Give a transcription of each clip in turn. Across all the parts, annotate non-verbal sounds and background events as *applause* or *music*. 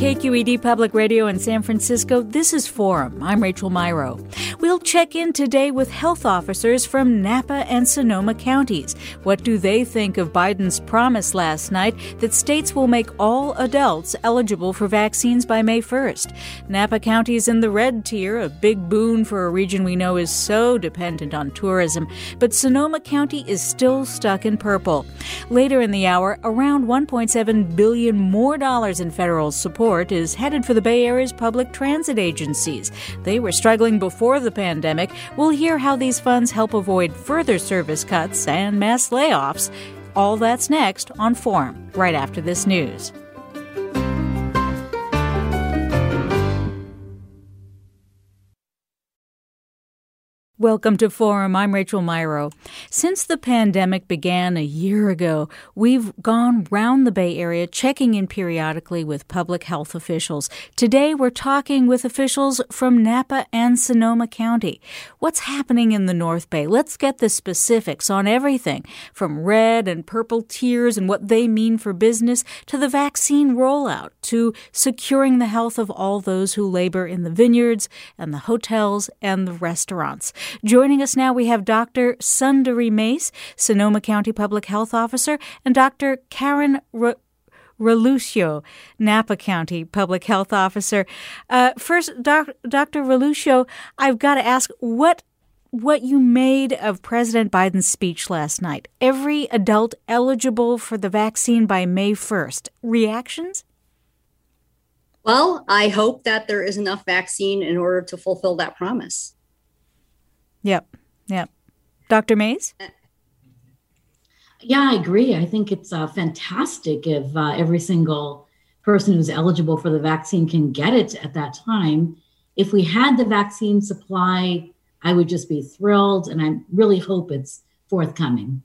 KQED Public Radio in San Francisco, this is Forum. I'm Rachel Myrow. We'll check in today with health officers from Napa and Sonoma counties. What do they think of Biden's promise last night that states will make all adults eligible for vaccines by May 1st? Napa County is in the red tier, a big boon for a region we know is so dependent on tourism, but Sonoma County is still stuck in purple. Later in the hour, around 1.7 billion more dollars in federal support is headed for the Bay Area's public transit agencies. They were struggling before the pandemic. We'll hear how these funds help avoid further service cuts and mass layoffs. All that's next on Forum, right after this news. Welcome to Forum. I'm Rachel Myrow. Since the pandemic began a year ago, we've gone round the Bay Area checking in periodically with public health officials. Today, we're talking with officials from Napa and Sonoma County. What's happening in the North Bay? Let's get the specifics on everything from red and purple tiers and what they mean for business to the vaccine rollout to securing the health of all those who labor in the vineyards and the hotels and the restaurants. Joining us now, we have Dr. Sundari Mase, Sonoma County Public Health Officer, and Dr. Karen R- Relucio, Napa County Public Health Officer. Uh, first, doc- Dr. Relucio, I've got to ask what what you made of President Biden's speech last night. Every adult eligible for the vaccine by May 1st. Reactions? Well, I hope that there is enough vaccine in order to fulfill that promise. Yep. Yep. Dr. Mase? Yeah, I agree. I think it's uh, fantastic if uh, every single person who's eligible for the vaccine can get it at that time. If we had the vaccine supply, I would just be thrilled, and I really hope it's forthcoming.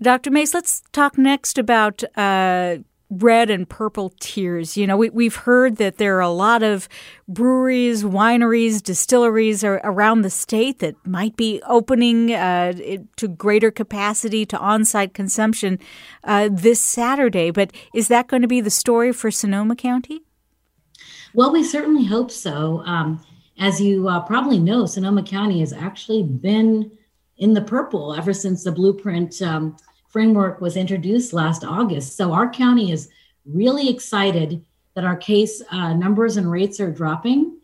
Dr. Mase, let's talk next about uh, red and purple tiers. You know, we, we've heard that there are a lot of breweries, wineries, distilleries around the state that might be opening uh, to greater capacity to on site consumption uh, this Saturday. But is that going to be the story for Sonoma County? Well, we certainly hope so. Um, as you uh, probably know, Sonoma County has actually been in the purple ever since the blueprint um, framework was introduced last August. So our county is really excited that our case uh, numbers and rates are dropping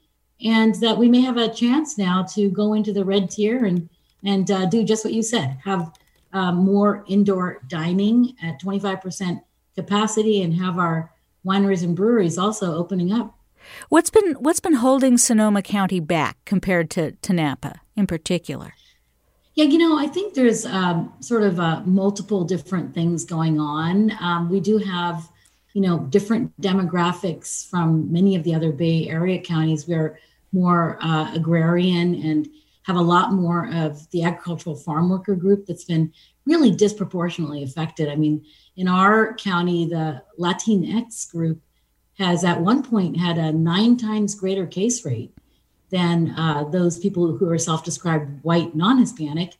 and that we may have a chance now to go into the red tier and and uh, do just what you said have uh, more indoor dining at 25% capacity and have our wineries and breweries also opening up what's been what's been holding sonoma county back compared to, to napa in particular yeah, you know, I think there's um, sort of uh, multiple different things going on. Um, we do have, you know, different demographics from many of the other Bay Area counties. We're more uh, agrarian and have a lot more of the agricultural farm worker group that's been really disproportionately affected. I mean, in our county, the Latinx group has at one point had a nine times greater case rate than uh, those people who are self described white, non Hispanic.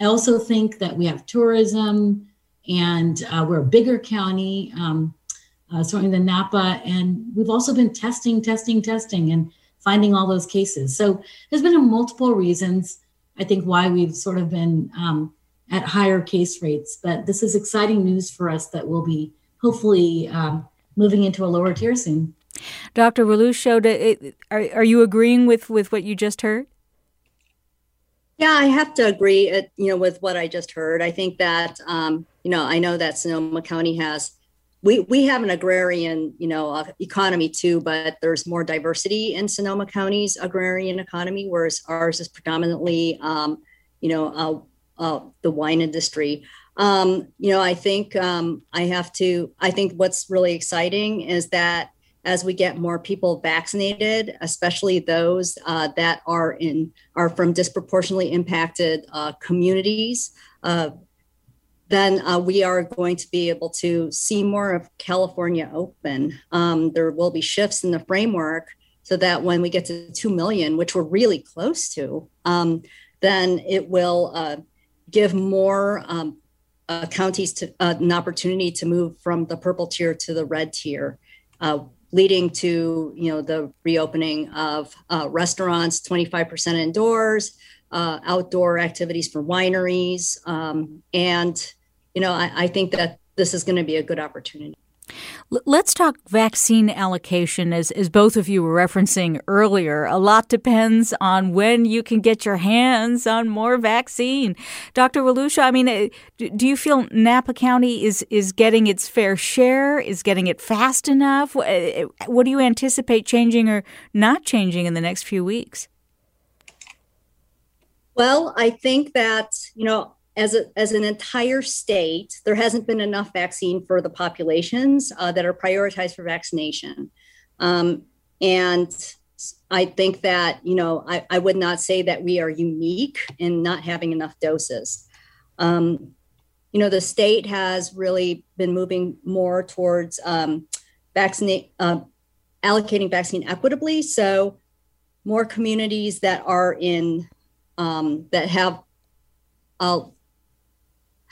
I also think that we have tourism and uh, we're a bigger county, um, uh, certainly than Napa. And we've also been testing, testing, testing, and finding all those cases. So there's been multiple reasons, I think, why we've sort of been um, at higher case rates. But this is exciting news for us that we'll be hopefully um, moving into a lower tier soon. Dr. Relucio, are, are you agreeing with, with what you just heard? Yeah, I have to agree. Uh, you know, with what I just heard, I think that um, you know, I know that Sonoma County has we we have an agrarian, you know, uh, economy too, but there's more diversity in Sonoma County's agrarian economy, whereas ours is predominantly, um, you know, uh, uh, the wine industry. Um, you know, I think um, I have to. I think what's really exciting is that as we get more people vaccinated, especially those uh, that are in are from disproportionately impacted uh, communities, uh, then uh, we are going to be able to see more of California open. Um, there will be shifts in the framework so that when we get to 2 million, which we're really close to, um, then it will uh, give more um, uh, counties to, an opportunity to move from the purple tier to the red tier. Uh, leading to you know the reopening of uh, restaurants 25% indoors outdoor activities for wineries um, and you know, I, I think that this is going to be a good opportunity. Let's talk vaccine allocation, as, as both of you were referencing earlier. A lot depends on when you can get your hands on more vaccine. Dr. Relucio, I mean, uh, do you feel Napa County is, is getting its fair share, is getting it fast enough? Uh, what do you anticipate changing or not changing in the next few weeks? Well, I think that, you know, as, a, as an entire state, there hasn't been enough vaccine for the populations uh, that are prioritized for vaccination. Um, and I think that, you know, I, I, would not say that we are unique in not having enough doses. Um, you know, the state has really been moving more towards um, vaccinate, uh, allocating vaccine equitably. So more communities that are in, um, that have uh,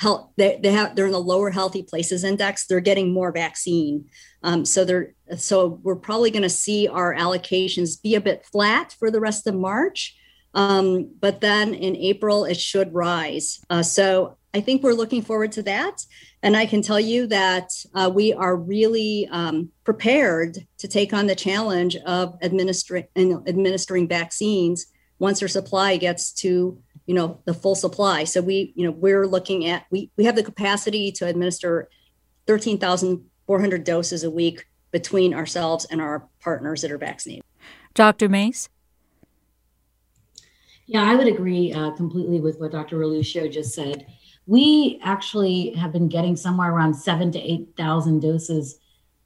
health they, they have they're in the lower healthy places index they're getting more vaccine. Um, so they're so we're probably going to see our allocations be a bit flat for the rest of march. Um, but then in april it should rise. Uh, so i think we're looking forward to that. And i can tell you that uh, we are really um, prepared to take on the challenge of administering administering vaccines once our supply gets to you know the full supply. So we you know we're looking at we we have the capacity to administer 13,400 doses a week between ourselves and our partners that are vaccinated. Dr mase yeah i would agree uh, completely with what dr relucio just said. We actually have been getting somewhere around seven to eight thousand doses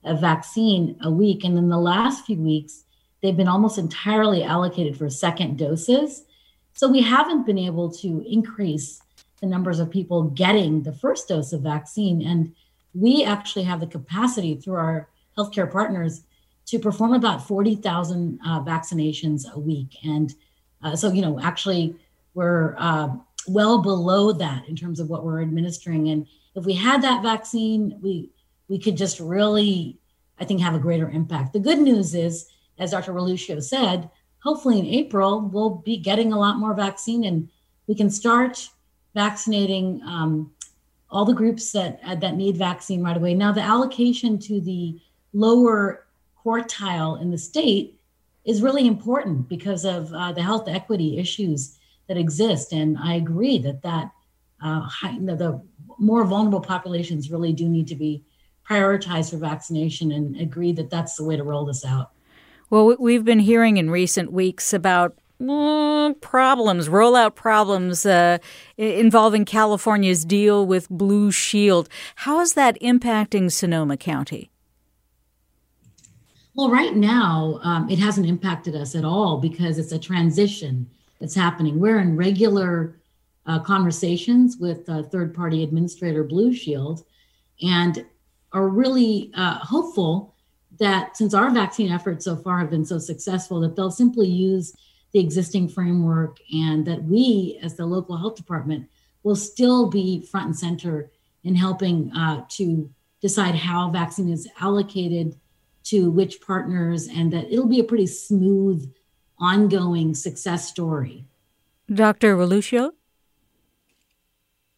of vaccine a week. And in the last few weeks they've been almost entirely allocated for second doses so we haven't been able to increase the numbers of people getting the first dose of vaccine. And we actually have the capacity through our healthcare partners to perform about 40,000 uh, vaccinations a week. And uh, so, you know, actually, we're uh, well below that in terms of what we're administering. And if we had that vaccine, we we could just really, I think, have a greater impact. The good news is, as Dr. Relucio said, hopefully in April, we'll be getting a lot more vaccine and we can start vaccinating um, all the groups that, uh, that need vaccine right away. Now, the allocation to the lower quartile in the state is really important because of uh, the health equity issues that exist. And I agree that that uh, high, the more vulnerable populations really do need to be prioritized for vaccination and agree that that's the way to roll this out. Well, we've been hearing in recent weeks about mm, problems, rollout problems uh, involving California's deal with Blue Shield. How is that impacting Sonoma County? Well, right now, um, it hasn't impacted us at all because it's a transition that's happening. We're in regular uh, conversations with uh, third party administrator Blue Shield and are really uh, hopeful that since our vaccine efforts so far have been so successful, that they'll simply use the existing framework and that we, as the local health department, will still be front and center in helping uh, to decide how vaccine is allocated to which partners and that it'll be a pretty smooth, ongoing success story. Dr. Relucio?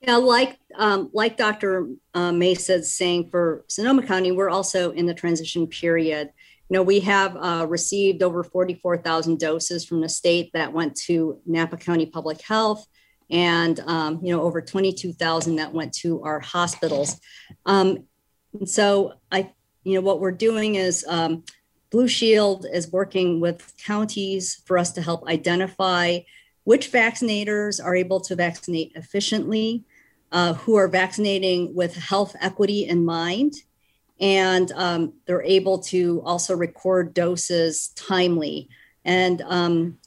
Yeah, like um, like Dr. Uh, Mesa saying for Sonoma County, we're also in the transition period. You know, we have uh, received over 44,000 doses from the state that went to Napa County Public Health, and um, you know over 22,000 that went to our hospitals. Um, And so I, you know, what we're doing is um, Blue Shield is working with counties for us to help identify which vaccinators are able to vaccinate efficiently, uh, who are vaccinating with health equity in mind, and um, they're able to also record doses timely. And um,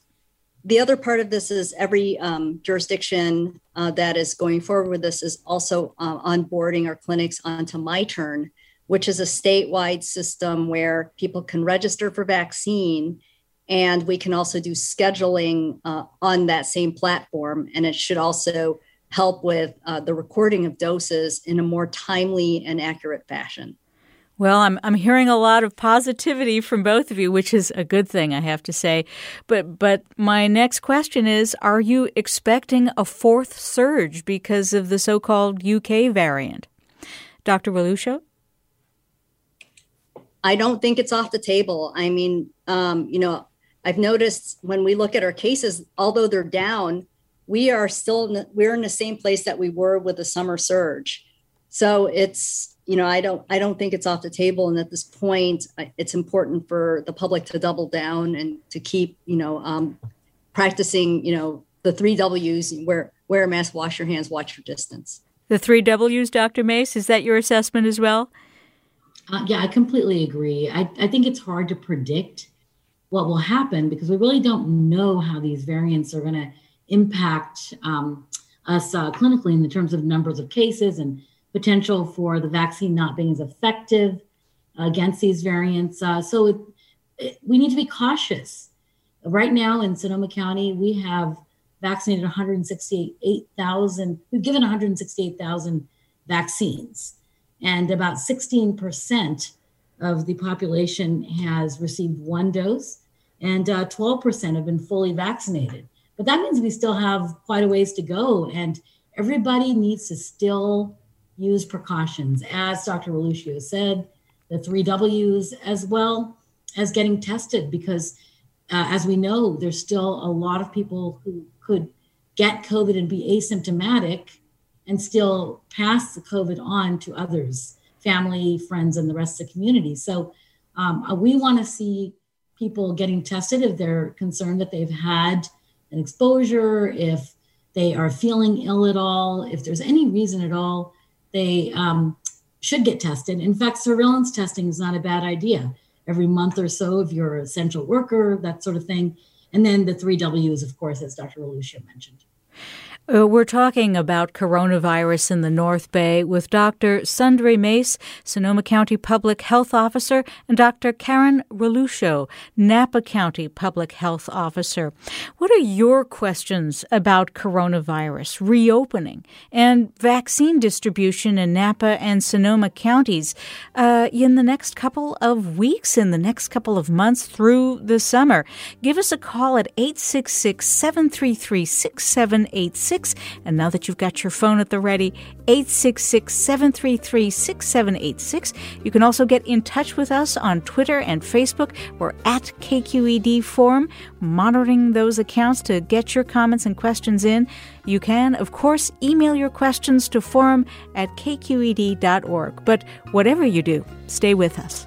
the other part of this is every um, jurisdiction uh, that is going forward with this is also uh, onboarding our clinics onto MyTurn, which is a statewide system where people can register for vaccine and we can also do scheduling uh, on that same platform. And it should also help with uh, the recording of doses in a more timely and accurate fashion. Well, I'm I'm hearing a lot of positivity from both of you, which is a good thing, I have to say. But but my next question is: Are you expecting a fourth surge because of the so-called UK variant, Dr. Relucio? I don't think it's off the table. I mean, um, you know, I've noticed when we look at our cases, although they're down, we are still in the, we're in the same place that we were with the summer surge. So it's you know I don't I don't think it's off the table. And at this point, it's important for the public to double down and to keep you know um, practicing you know the three W's: wear wear a mask, wash your hands, watch your distance. The three W's, Dr. Mase. Is that your assessment as well? Uh, yeah, I completely agree. I, I think it's hard to predict what will happen because we really don't know how these variants are going to impact um, us uh, clinically in the terms of numbers of cases and potential for the vaccine not being as effective against these variants. Uh, so it, it, we need to be cautious. Right now in Sonoma County, we have vaccinated 168,000, we've given 168,000 vaccines, and about 16% of the population has received one dose, and uh, 12% have been fully vaccinated. But that means we still have quite a ways to go, and everybody needs to still use precautions. As Dr. Relucio said, the three W's, as well as getting tested, because uh, as we know, there's still a lot of people who could get COVID and be asymptomatic and still pass the COVID on to others family, friends, and the rest of the community. So um, uh, we want to see people getting tested if they're concerned that they've had an exposure, if they are feeling ill at all, if there's any reason at all, they um, should get tested. In fact, surveillance testing is not a bad idea. Every month or so, if you're an essential worker, that sort of thing. And then the three W's, of course, as Dr. Relucio mentioned. Uh, we're talking about coronavirus in the North Bay with Dr. Sundari Mase, Sonoma County Public Health Officer, and Dr. Karen Relucio, Napa County Public Health Officer. What are your questions about coronavirus, reopening, and vaccine distribution in Napa and Sonoma counties uh, in the next couple of weeks, in the next couple of months through the summer? Give us a call at 866 733 6786 and now that you've got your phone at the ready, 866 733 6786. You can also get in touch with us on Twitter and Facebook. We're at KQED Forum, monitoring those accounts to get your comments and questions in. You can, of course, email your questions to forum at kqed.org. But whatever you do, stay with us.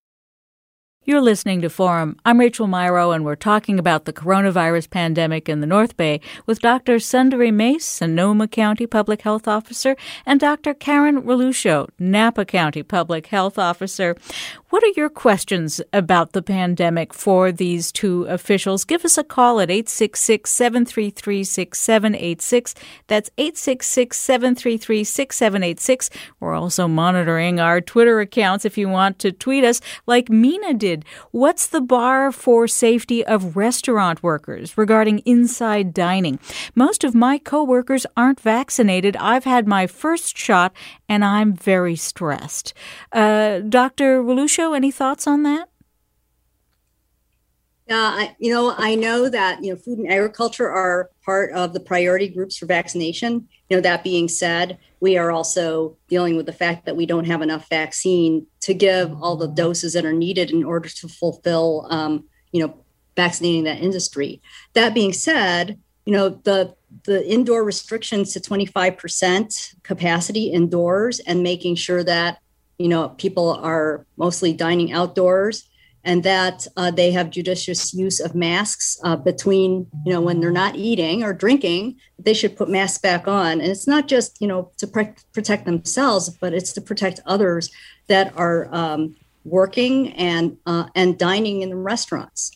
You're listening to Forum. I'm Rachel Myrow, and we're talking about the coronavirus pandemic in the North Bay with Dr. Sundari Mase, Sonoma County Public Health Officer, and Dr. Karen Relucio, Napa County Public Health Officer. What are your questions about the pandemic for these two officials? Give us a call at 866 733 6786. That's 866 733 6786. We're also monitoring our Twitter accounts if you want to tweet us like Mina did. What's the bar for safety of restaurant workers regarding inside dining? Most of my coworkers aren't vaccinated. I've had my first shot and I'm very stressed. Uh, Dr. Any thoughts on that? Yeah, I, you know, I know that you know food and agriculture are part of the priority groups for vaccination. You know, that being said, we are also dealing with the fact that we don't have enough vaccine to give all the doses that are needed in order to fulfill, um, you know, vaccinating that industry. That being said, you know, the the indoor restrictions to 25% capacity indoors and making sure that you know people are mostly dining outdoors and that uh, they have judicious use of masks uh, between you know when they're not eating or drinking they should put masks back on. And it's not just you know to pre- protect themselves but it's to protect others that are um, working and uh, and dining in restaurants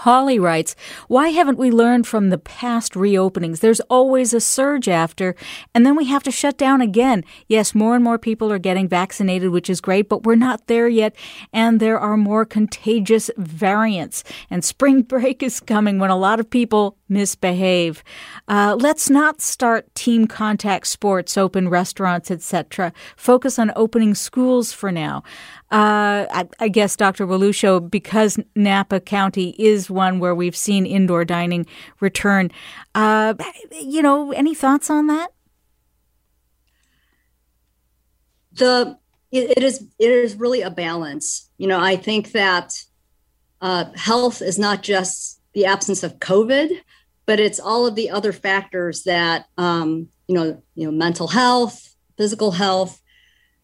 Holly writes, Why haven't we learned from the past reopenings? There's always a surge after, and then we have to shut down again. Yes, more and more people are getting vaccinated, which is great, but we're not there yet, and there are more contagious variants. And spring *laughs* break is coming when a lot of people misbehave. Uh, let's not start team contact sports, open restaurants, etc. Focus on opening schools for now. Uh, I, I, guess, Dr. Relucio, because Napa County is one where we've seen indoor dining return, uh, you know, any thoughts on that? The it, it is it is really a balance. You know, I think that uh, health is not just the absence of COVID, but it's all of the other factors that um, you know, you know, mental health, physical health,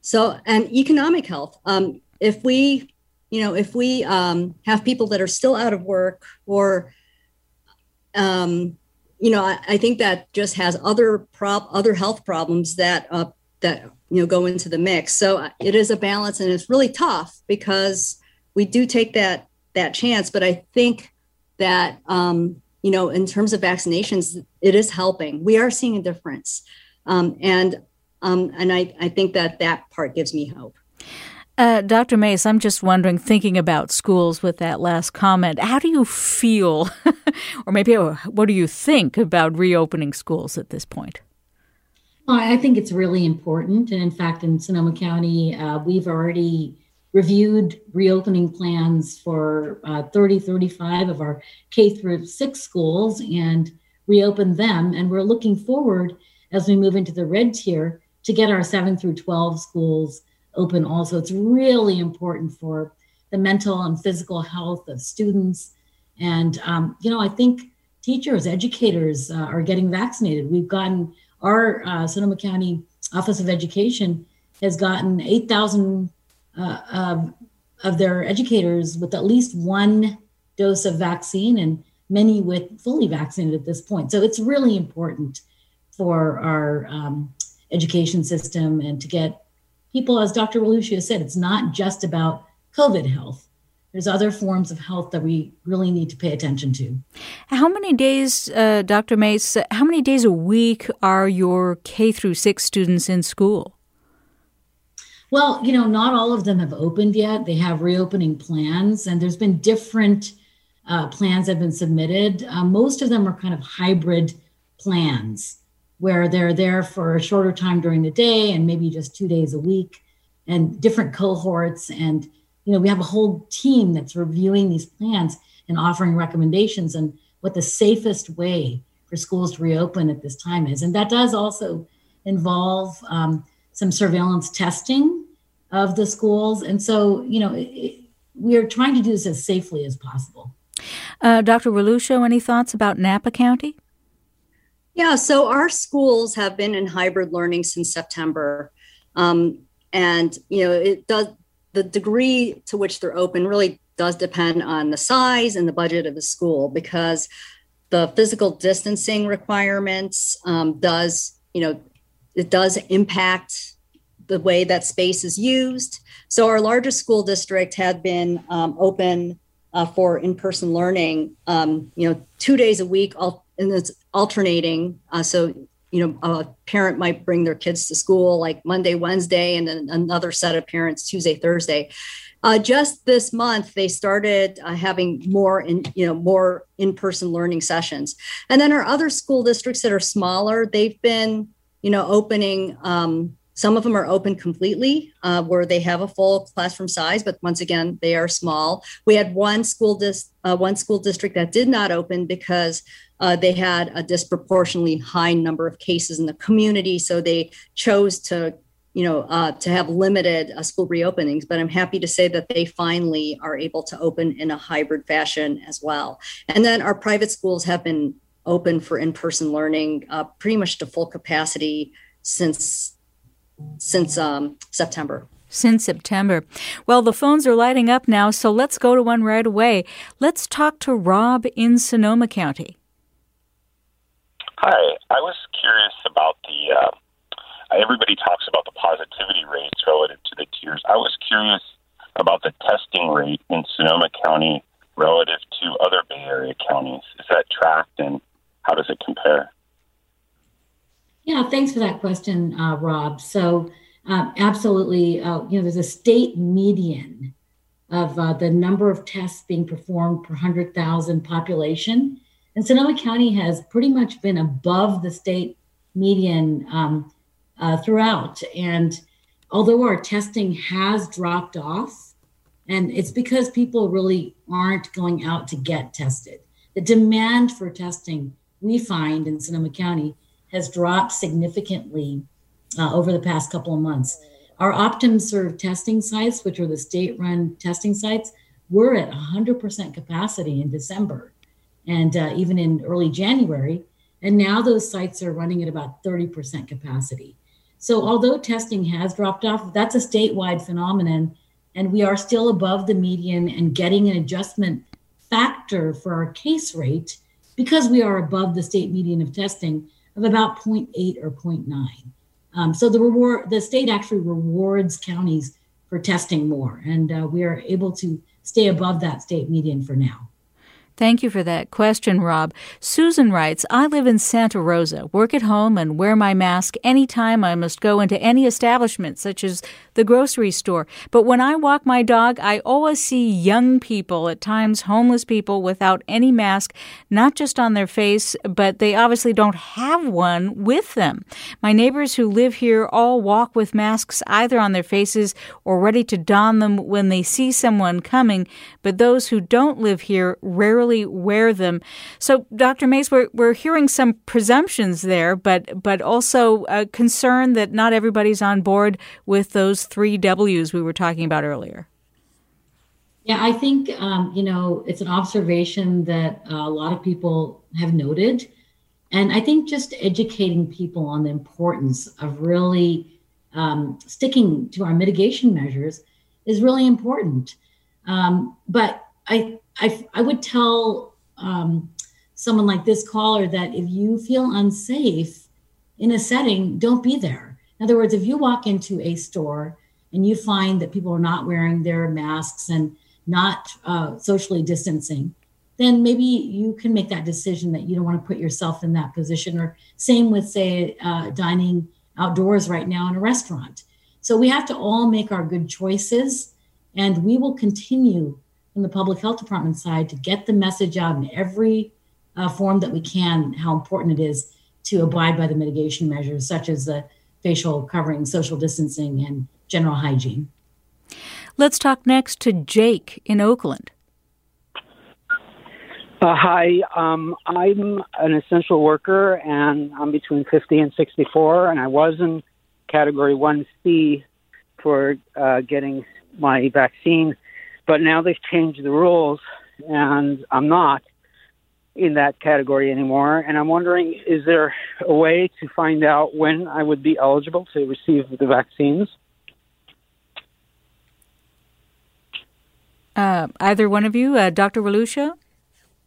so, and economic health. Um, if we, you know, if we um, have people that are still out of work or, um, you know, I, I think that just has other prop, other health problems that uh, that you know go into the mix. So uh, it is a balance, and it's really tough because we do take that that chance. But I think that um, you know, in terms of vaccinations, it is helping. We are seeing a difference, um, and um, and I, I think that that part gives me hope. Uh, Dr. Mase, I'm just wondering, thinking about schools with that last comment, how do you feel, *laughs* or maybe uh, what do you think about reopening schools at this point? I think it's really important. And in fact, in Sonoma County, uh, we've already reviewed reopening plans for uh, 30, 35 of our K through six schools and reopened them. And we're looking forward as we move into the red tier to get our 7 through 12 schools open also. It's really important for the mental and physical health of students. And, um, you know, I think teachers, educators uh, are getting vaccinated. We've gotten our uh, Sonoma County Office of Education has gotten 8,000 uh, um, of their educators with at least one dose of vaccine and many with fully vaccinated at this point. So it's really important for our um, education system and to get people, as Dr. Relucio said, it's not just about COVID health. There's other forms of health that we really need to pay attention to. How many days, uh, Dr. Mase, how many days a week are your K through six students in school? Well, you know, not all of them have opened yet. They have reopening plans, and there's been different uh, plans that have been submitted. Uh, most of them are kind of hybrid plans where they're there for a shorter time during the day and maybe just two days a week and different cohorts and you know we have a whole team that's reviewing these plans and offering recommendations and what the safest way for schools to reopen at this time is and that does also involve um, some surveillance testing of the schools. And so you know it, we are trying to do this as safely as possible. Uh, dr relucio any thoughts about napa county? Yeah, so our schools have been in hybrid learning since September. Um, and, you know, it does the degree to which they're open really does depend on the size and the budget of the school because the physical distancing requirements um, does, you know, it does impact the way that space is used. So our largest school district had been um, open uh, for in-person learning, um, you know, two days a week, all, and it's alternating. Uh, so you know, a parent might bring their kids to school like Monday, Wednesday, and then another set of parents Tuesday, Thursday. Uh, just this month, they started uh, having more in, you know, more in-person learning sessions. And then our other school districts that are smaller, they've been, you know, opening. Um, some of them are open completely, uh, where they have a full classroom size, but once again, they are small. We had one school dis- uh, one school district that did not open because uh, they had a disproportionately high number of cases in the community, so they chose to you know, uh, to have limited uh, school reopenings, but I'm happy to say that they finally are able to open in a hybrid fashion as well. And then our private schools have been open for in-person learning uh, pretty much to full capacity since since um, September. Since September. Well, the phones are lighting up now, so let's go to one right away. Let's talk to Rob in Sonoma County. Hi, I was curious about the uh, everybody talks about the positivity rates relative to the tiers. I was curious about the testing rate in Sonoma County relative to other Bay Area counties. Is that tracked and how does it compare? Yeah, thanks for that question, uh, Rob. So, uh, absolutely, uh, you know, there's a state median of uh, the number of tests being performed per 100,000 population. And Sonoma County has pretty much been above the state median um, uh, throughout. And although our testing has dropped off, and it's because people really aren't going out to get tested, the demand for testing we find in Sonoma County has dropped significantly uh, over the past couple of months. Our OptumServe testing sites, which are the state run testing sites, were at 100% capacity in December and uh, even in early January. And now those sites are running at about 30% capacity. So, although testing has dropped off, that's a statewide phenomenon, and we are still above the median and getting an adjustment factor for our case rate because we are above the state median of testing of about 0.8 or 0.9. Um, so the reward, the state actually rewards counties for testing more, and uh, we are able to stay above that state median for now. Thank you for that question, Rob. Susan writes I live in Santa Rosa, work at home, and wear my mask anytime I must go into any establishment, such as the grocery store. But when I walk my dog, I always see young people, at times homeless people, without any mask, not just on their face, but they obviously don't have one with them. My neighbors who live here all walk with masks either on their faces or ready to don them when they see someone coming, but those who don't live here rarely wear them. So, Dr. Mase, we're, we're hearing some presumptions there, but but also a concern that not everybody's on board with those three W's we were talking about earlier. Yeah, I think um, you know it's an observation that a lot of people have noted, and I think just educating people on the importance of really um, sticking to our mitigation measures is really important. Um, but I I, I would tell um, someone like this caller that if you feel unsafe in a setting, don't be there. In other words, if you walk into a store and you find that people are not wearing their masks and not uh, socially distancing, then maybe you can make that decision that you don't want to put yourself in that position. Or same with, say, uh, dining outdoors right now in a restaurant. So we have to all make our good choices, and we will continue from the public health department side to get the message out in every uh, form that we can how important it is to abide by the mitigation measures such as the facial covering, social distancing, and general hygiene. Let's talk next to Jake in Oakland. Uh, hi, um, I'm an essential worker and I'm between 50 and 64, and I was in category 1C for uh, getting my vaccine but now they've changed the rules, and I'm not in that category anymore. And I'm wondering, is there a way to find out when I would be eligible to receive the vaccines? Uh, either one of you, uh, Dr. Relucio?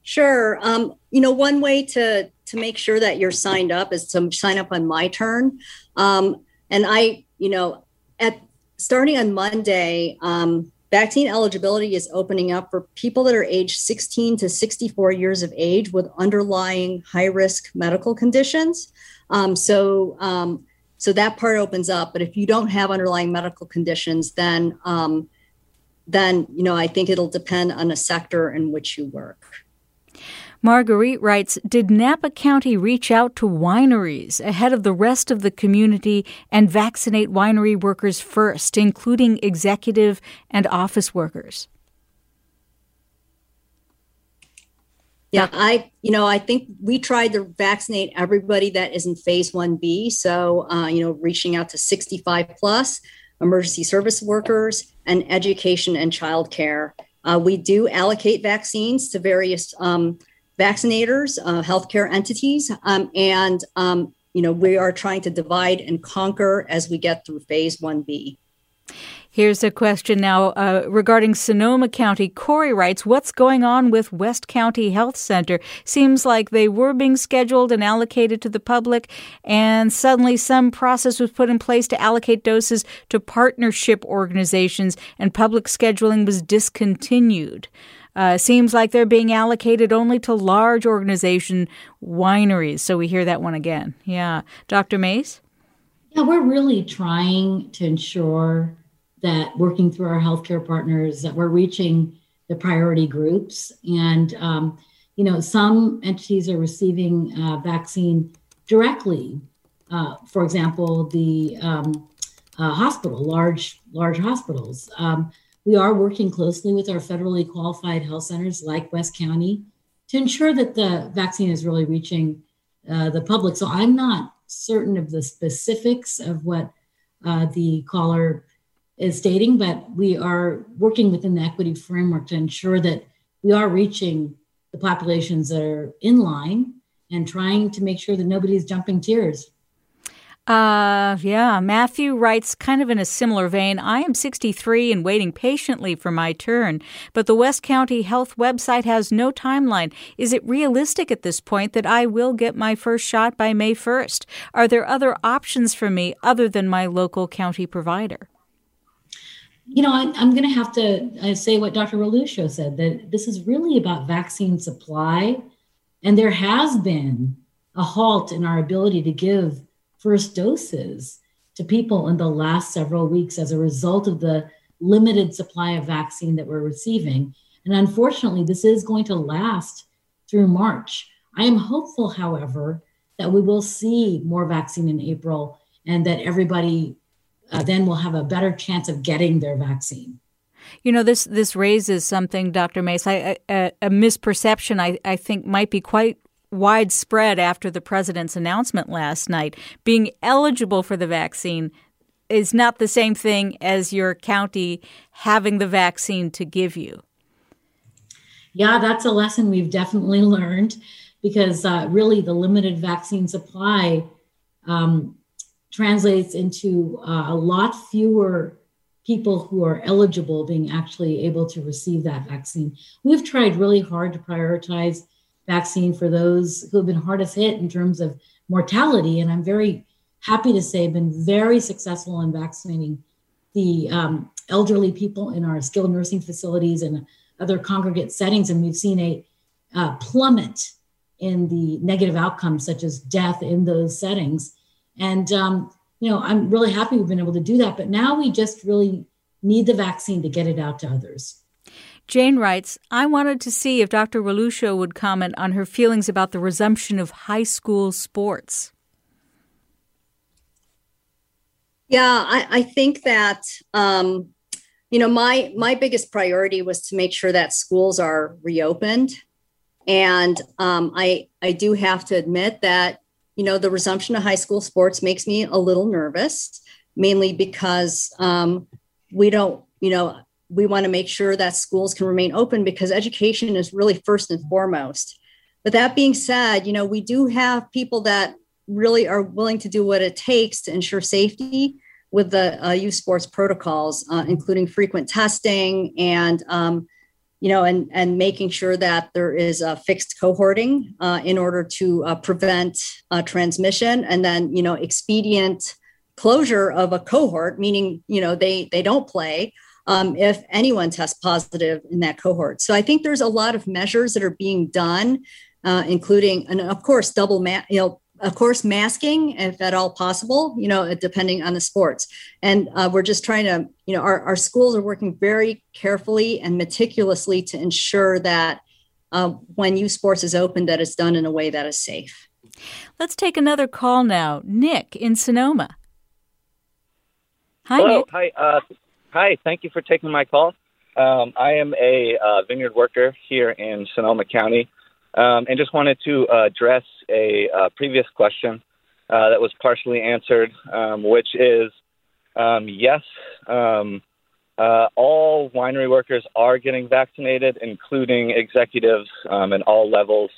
Sure. Um, you know, one way to to make sure that you're signed up is to sign up on My Turn. Um, and I, you know, at starting on Monday, um, vaccine eligibility is opening up for people that are aged 16 to 64 years of age with underlying high risk medical conditions. Um, so, um, so that part opens up. But if you don't have underlying medical conditions, then um, then you know I think it'll depend on the sector in which you work. Marguerite writes Did Napa County reach out to wineries ahead of the rest of the community and vaccinate winery workers first, including executive and office workers? Yeah, I, you know, I think we tried to vaccinate everybody that is in phase 1B. So, uh, you know, reaching out to 65 plus emergency service workers and education and childcare. Uh, we do allocate vaccines to various um, vaccinators, uh, healthcare entities, um, and um, you know we are trying to divide and conquer as we get through phase 1b. Here's a question now uh, regarding Sonoma County. Corey writes, What's going on with West County Health Center? Seems like they were being scheduled and allocated to the public, and suddenly some process was put in place to allocate doses to partnership organizations, and public scheduling was discontinued. Uh, seems like they're being allocated only to large organization wineries. So we hear that one again. Yeah. Dr. Mase? Yeah, we're really trying to ensure that working through our healthcare partners that we're reaching the priority groups. And, um, you know, some entities are receiving uh, vaccine directly. Uh, for example, the um, uh, hospital, large large hospitals. Um, we are working closely with our federally qualified health centers like West County to ensure that the vaccine is really reaching uh, the public. So I'm not certain of the specifics of what uh, the caller is stating, but we are working within the equity framework to ensure that we are reaching the populations that are in line and trying to make sure that nobody's jumping tiers. Uh, yeah. Matthew writes kind of in a similar vein. I am 63 and waiting patiently for my turn, but the West County Health website has no timeline. Is it realistic at this point that I will get my first shot by May 1st? Are there other options for me other than my local county provider? You know, I, am going to have to uh, say what Dr. Relucio said that this is really about vaccine supply. And there has been a halt in our ability to give first doses to people in the last several weeks as a result of the limited supply of vaccine that we're receiving. And unfortunately, this is going to last through March. I am hopeful, however, that we will see more vaccine in April and that everybody uh, then will have a better chance of getting their vaccine. You know, this this raises something, Dr. Mase. A misperception I, I think might be quite widespread after the president's announcement last night. Being eligible for the vaccine is not the same thing as your county having the vaccine to give you. Yeah, that's a lesson we've definitely learned because uh, really the limited vaccine supply um, translates into uh, a lot fewer people who are eligible being actually able to receive that vaccine. We've tried really hard to prioritize vaccine for those who have been hardest hit in terms of mortality. And I'm very happy to say, been very successful in vaccinating the um, elderly people in our skilled nursing facilities and other congregate settings. And we've seen a uh, plummet in the negative outcomes, such as death in those settings. And, um, you know, I'm really happy we've been able to do that. But now we just really need the vaccine to get it out to others. Jane writes, I wanted to see if Dr. Relucio would comment on her feelings about the resumption of high school sports. Yeah, I, I think that um, you know my my biggest priority was to make sure that schools are reopened, and um, I I do have to admit that you know the resumption of high school sports makes me a little nervous, mainly because um, we don't you know we want to make sure that schools can remain open because education is really first and foremost. But that being said, you know, we do have people that really are willing to do what it takes to ensure safety with the uh, youth sports protocols, uh, including frequent testing and, um, you know, and, and making sure that there is a fixed cohorting uh, in order to uh, prevent uh, transmission and then, you know, expedient closure of a cohort, meaning you know they they don't play um, if anyone tests positive in that cohort. So I think there's a lot of measures that are being done, uh, including and of course double ma- you know of course masking if at all possible you know depending on the sports. And uh, we're just trying to you know our, our schools are working very carefully and meticulously to ensure that uh, when youth sports is open that it's done in a way that is safe. Let's take another call now. Nick in sonoma. Hi Hello. nick. Hi uh, hi thank you for taking my call um, i am a uh, vineyard worker here in sonoma county um, and just wanted to uh, address a uh, previous question uh, that was partially answered, um, which is um, yes, um, uh, all winery workers are getting vaccinated, including executives um, at all levels.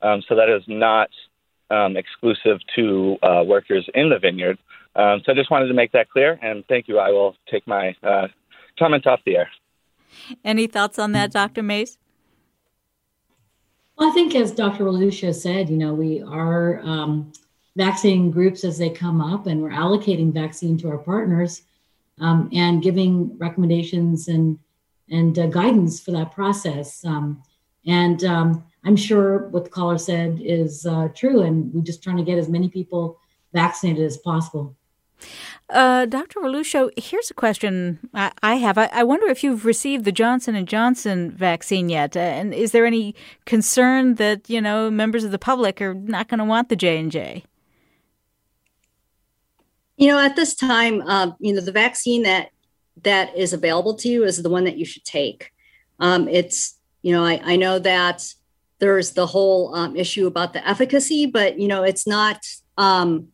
Um, so that is not exclusive to uh, workers in the vineyard. So I just wanted to make that clear, and thank you. I will take my uh, comment off the air. Any thoughts on that, Dr. Mase? Well, I think as Dr. Relucio said, you know, we are um, vaccinating groups as they come up, and we're allocating vaccine to our partners um, and giving recommendations and and uh, guidance for that process. Um, and um, I'm sure what the caller said is uh, true, and we're just trying to get as many people vaccinated as possible. Uh, Dr. Relucio, here's a question I, I have. I, I, wonder if you've received the Johnson and Johnson vaccine yet, uh, and is there any concern that you know members of the public are not going to want the J and J? You know, at this time, um, you know, the vaccine that that is available to you is the one that you should take. Um, it's you know, I, I know that there's the whole um, issue about the efficacy, but you know, it's not. Um,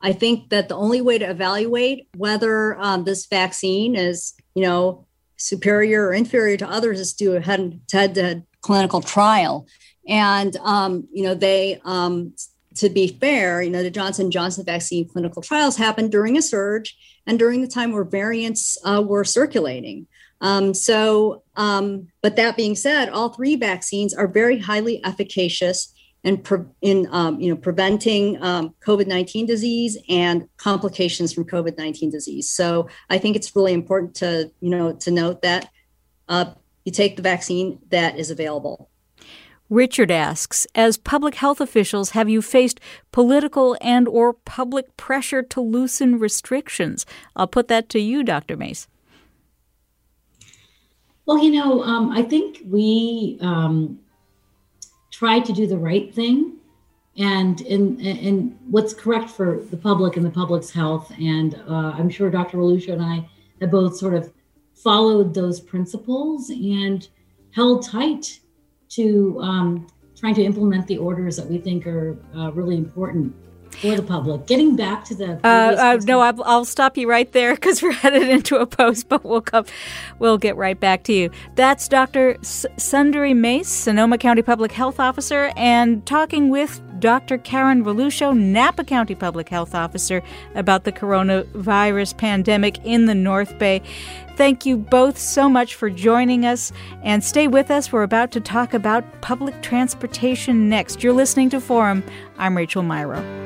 I think that the only way to evaluate whether um, this vaccine is, you know, superior or inferior to others is to a head-to-head clinical trial. And um, you know, they, um, to be fair, you know, the Johnson Johnson vaccine clinical trials happened during a surge and during the time where variants uh, were circulating. Um, so, um, but that being said, all three vaccines are very highly efficacious and pre- in um, you know preventing um, COVID-19 disease and complications from COVID-19 disease. So I think it's really important to you know to note that uh, you take the vaccine that is available. Richard asks, as public health officials, have you faced political and or public pressure to loosen restrictions? I'll put that to you, Dr. Mase. Well, you know, um, I think we um, try to do the right thing and in in what's correct for the public and the public's health. And uh, I'm sure Dr. Relucio and I have both sort of followed those principles and held tight to um, trying to implement the orders that we think are uh, really important for the public. Getting back to the uh, uh, no, I'll, I'll, stop you right there because *laughs* we're headed into a post, but we'll come, we'll get right back to you. That's Dr. S- Sundari Mase, Sonoma County Public Health Officer, and talking with Dr. Karen Relucio, Napa County Public Health Officer, about the coronavirus pandemic in the North Bay. Thank you both so much for joining us and stay with us. We're about to talk about public transportation next. You're listening to Forum. I'm Rachel Myrow.